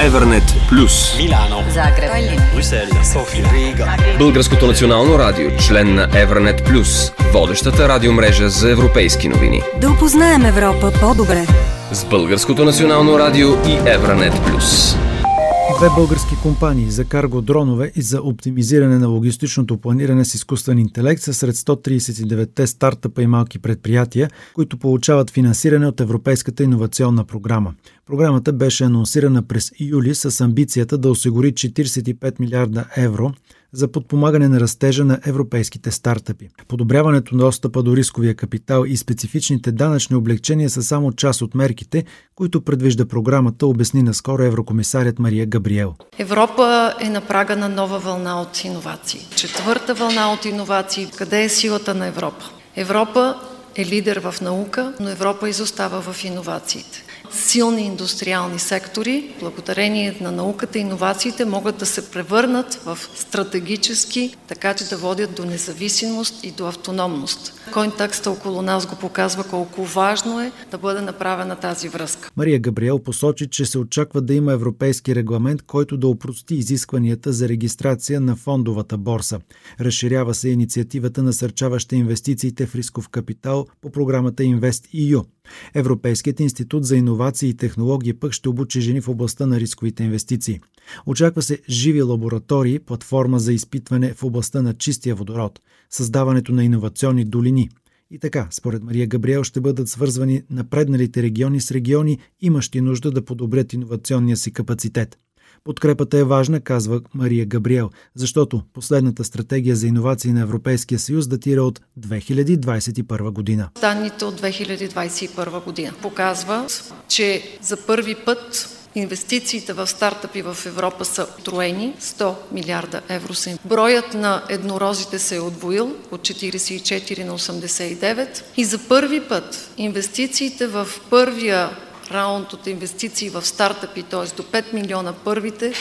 Evernet Плюс. Милано, Загреб, Брюсел, София, Рига. Българското национално радио, член на Evernet Плюс, водещата радиомрежа за европейски новини. Да опознаем Европа по-добре. С Българското национално радио и Evernet Плюс. Две български компании за карго дронове и за оптимизиране на логистичното планиране с изкуствен интелект са сред 139-те стартъпа и малки предприятия, които получават финансиране от Европейската иновационна програма. Програмата беше анонсирана през юли с амбицията да осигури 45 милиарда евро за подпомагане на растежа на европейските стартъпи. Подобряването на достъпа до рисковия капитал и специфичните данъчни облегчения са само част от мерките, които предвижда програмата, обясни наскоро еврокомисарят Мария Габриел. Европа е на прага на нова вълна от иновации. Четвърта вълна от иновации. Къде е силата на Европа? Европа е лидер в наука, но Европа изостава в иновациите. Силни индустриални сектори, благодарение на науката и иновациите, могат да се превърнат в стратегически, така че да водят до независимост и до автономност. Контекста около нас го показва колко важно е да бъде направена тази връзка. Мария Габриел посочи, че се очаква да има европейски регламент, който да опрости изискванията за регистрация на фондовата борса. Разширява се инициативата насърчаваща инвестициите в рисков капитал по програмата InvestEU. Европейският институт за иновации и технологии пък ще обучи жени в областта на рисковите инвестиции. Очаква се живи лаборатории, платформа за изпитване в областта на чистия водород, създаването на иновационни долини. И така, според Мария Габриел, ще бъдат свързвани напредналите региони с региони, имащи нужда да подобрят иновационния си капацитет. Подкрепата е важна, казва Мария Габриел, защото последната стратегия за иновации на Европейския съюз датира от 2021 година. Данните от 2021 година показват, че за първи път Инвестициите в стартъпи в Европа са троени, 100 милиарда евро. Броят на еднорозите се е отвоил от 44 на 89 и за първи път инвестициите в първия раунд от инвестиции в стартъпи, т.е. до 5 милиона първите,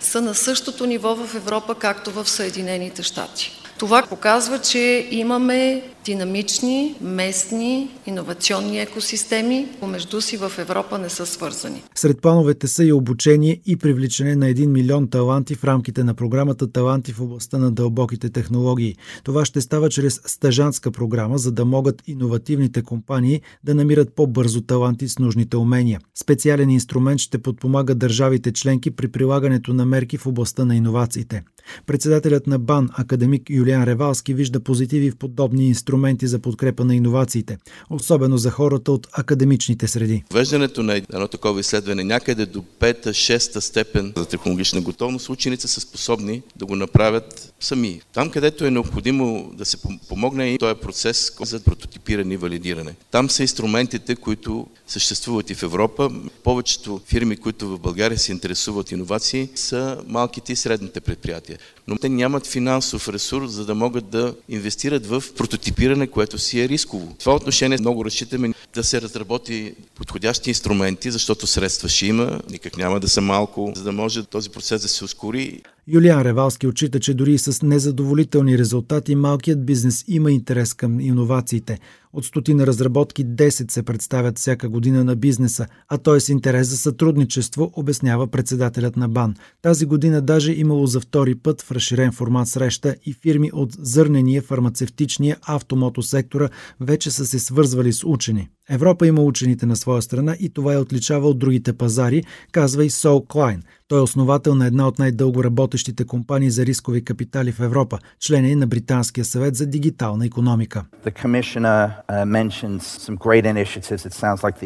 са на същото ниво в Европа, както в Съединените щати. Това показва, че имаме динамични, местни, иновационни екосистеми, помежду си в Европа не са свързани. Сред плановете са и обучение и привличане на 1 милион таланти в рамките на програмата Таланти в областта на дълбоките технологии. Това ще става чрез стажантска програма, за да могат иновативните компании да намират по-бързо таланти с нужните умения. Специален инструмент ще подпомага държавите членки при прилагането на мерки в областта на иновациите. Председателят на БАН, академик Юлиан Ревалски, вижда позитиви в подобни инструменти за подкрепа на иновациите, особено за хората от академичните среди. Веждането на едно такова изследване някъде до 5-6 степен за технологична готовност, учените са способни да го направят сами. Там, където е необходимо да се помогне и този процес за прототипиране и валидиране. Там са инструментите, които съществуват и в Европа. Повечето фирми, които в България се интересуват иновации, са малките и средните предприятия. Но те нямат финансов ресурс, за да могат да инвестират в прототипиране, което си е рисково. В това отношение много разчитаме да се разработи подходящи инструменти, защото средства ще има, никак няма да са малко, за да може този процес да се ускори. Юлиан Ревалски отчита, че дори с незадоволителни резултати малкият бизнес има интерес към иновациите. От стотина разработки 10 се представят всяка година на бизнеса, а той с интерес за сътрудничество, обяснява председателят на БАН. Тази година даже имало за втори път в разширен формат среща и фирми от зърнения, фармацевтичния, автомотосектора вече са се свързвали с учени. Европа има учените на своя страна и това я отличава от другите пазари, казва и Сол Клайн. Той е основател на една от най-дълго работещите компании за рискови капитали в Европа, член е на Британския съвет за дигитална економика.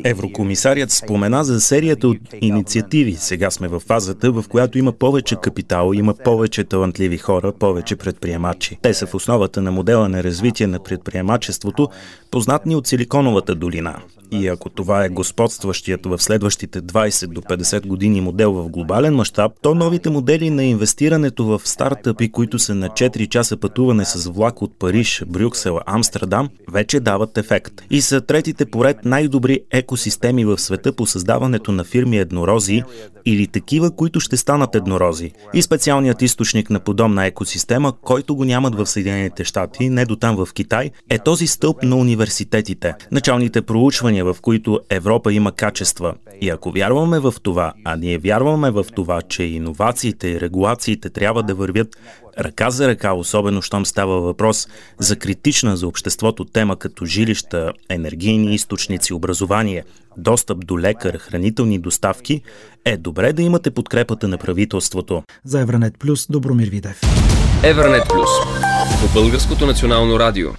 Еврокомисарият спомена за серията от инициативи. Сега сме в фазата, в която има повече капитал, има повече талантливи хора, повече предприемачи. Те са в основата на модела на развитие на предприемачеството, познатни от Силиконовата долина. И ако това е господстващият в следващите 20 до 50 години модел в глобален мащаб, то новите модели на инвестирането в стартъпи, които са на 4 часа пътуване с влак от Париж, Брюксел, Амстердам, вече дават ефект. И са третите поред най-добри екосистеми в света по създаването на фирми еднорози или такива, които ще станат еднорози. И специалният източник на подобна екосистема, който го нямат в Съединените щати, не до там в Китай, е този стълб на университетите. Началните проучвания в които Европа има качества. И ако вярваме в това, а ние вярваме в това, че иновациите и регулациите трябва да вървят ръка за ръка, особено щом става въпрос за критична за обществото тема като жилища, енергийни източници, образование, достъп до лекар, хранителни доставки, е добре да имате подкрепата на правителството. За Евранет Плюс, Добромир Видев. Евранет Плюс по Българското национално радио.